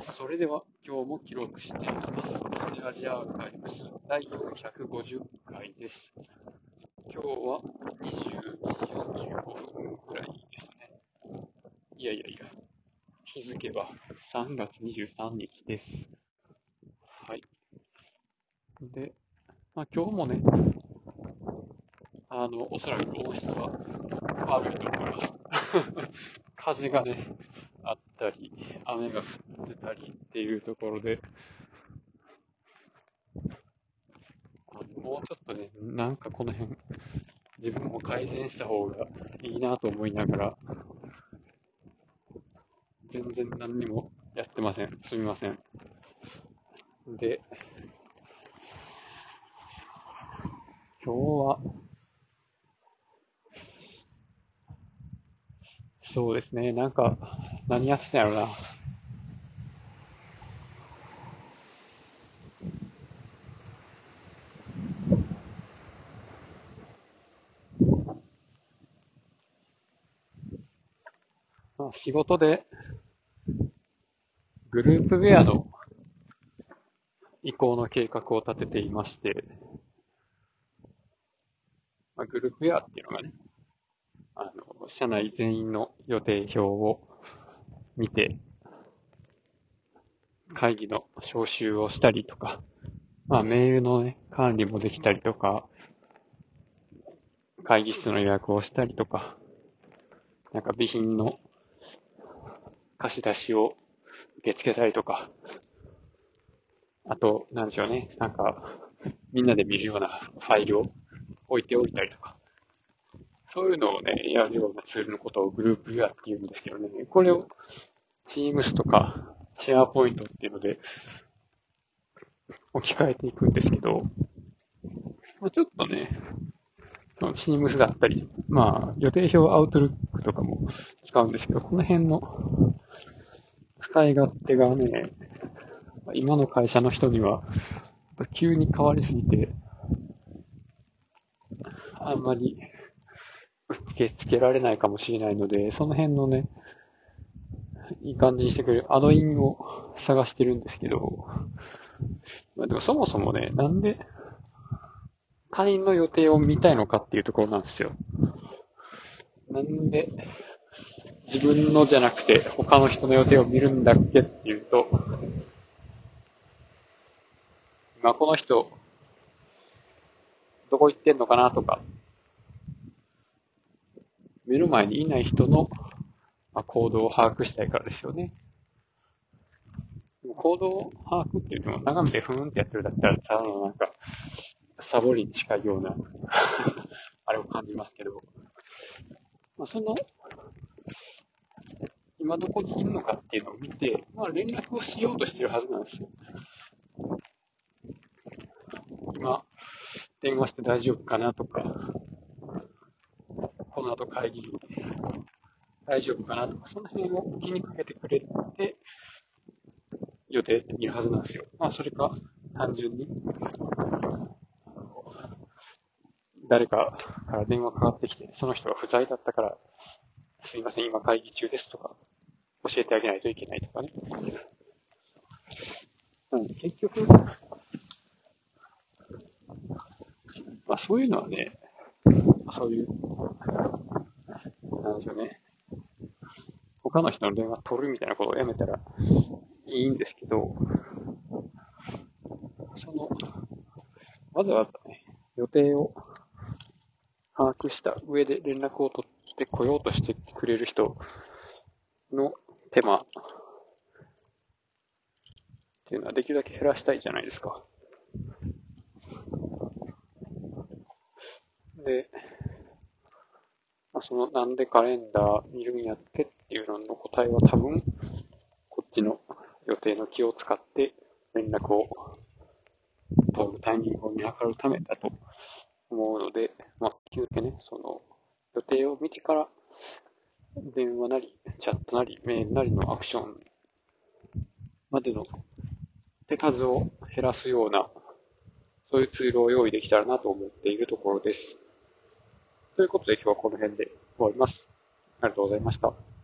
それでは今日も記録していきます。スネアジアーカイブス第450回です。今日は22時45分くらいですね。いやいやいや、日付は3月23日です。はい。で、まあ今日もね、あの、おそらく音質は悪いと思います。風がね、あったり、雨が降ってたりっていうところで、もうちょっとね、なんかこの辺、自分も改善した方がいいなと思いながら、全然何にもやってません。すみません。で、今日は、そうですね、なんか、何やってたんやろな。まあ、仕事で、グループウェアの移行の計画を立てていまして、まあ、グループウェアっていうのがね、あの、社内全員の予定表を見て、会議の招集をしたりとか、まあメールのね、管理もできたりとか、会議室の予約をしたりとか、なんか備品の貸し出しを受け付けたりとか、あと、なんでしょうね、なんか、みんなで見るようなファイルを置いておいたりとか、そういうのをね、やるようなツールのことをグループウェアって言うんですけどね、これを Teams とか SharePoint っていうので置き換えていくんですけど、まあ、ちょっとね、その Teams だったり、まあ予定表 Outlook とかも使うんですけど、この辺の使い勝手がね、今の会社の人には急に変わりすぎて、あんまりつけ、つけられないかもしれないので、その辺のね、いい感じにしてくれるアドインを探してるんですけど、まあ、でもそもそもね、なんで他人の予定を見たいのかっていうところなんですよ。なんで自分のじゃなくて他の人の予定を見るんだっけっていうと、今この人、どこ行ってんのかなとか、目の前にいない人の、行動を把握したいからですよね。行動把握っていうのも眺めてふーんってやってるだったら、ただのなんか、サボりに近いような あれを感じますけど、まあ、その、今どこにいるのかっていうのを見て、まあ連絡をしようとしてるはずなんですよ。今、電話して大丈夫かなとか、の後会議大丈夫かなとか、その辺を気にかけてくれて、予定って見るはずなんですよ。まあそれか、単純に、誰かから電話かかってきて、その人が不在だったから、すいません、今会議中ですとか、教えてあげないといけないとかね。うん、結局、まあそういうのはね、そういう、なんでしょうね。他の人の電話取るみたいなことをやめたらいいんですけど、その、わざわざね、予定を把握した上で連絡を取ってこようとしてくれる人の手間っていうのはできるだけ減らしたいじゃないですか。で、そのなんでカレンダー見るんやってっていうのの答えは多分、こっちの予定の気を使って連絡を取るタイミングを見計るためだと思うので、まあ、できるだけね、その予定を見てから電話なり、チャットなり、メールなりのアクションまでの手数を減らすような、そういうツールを用意できたらなと思っているところです。ということで今日はこの辺で終わります。ありがとうございました。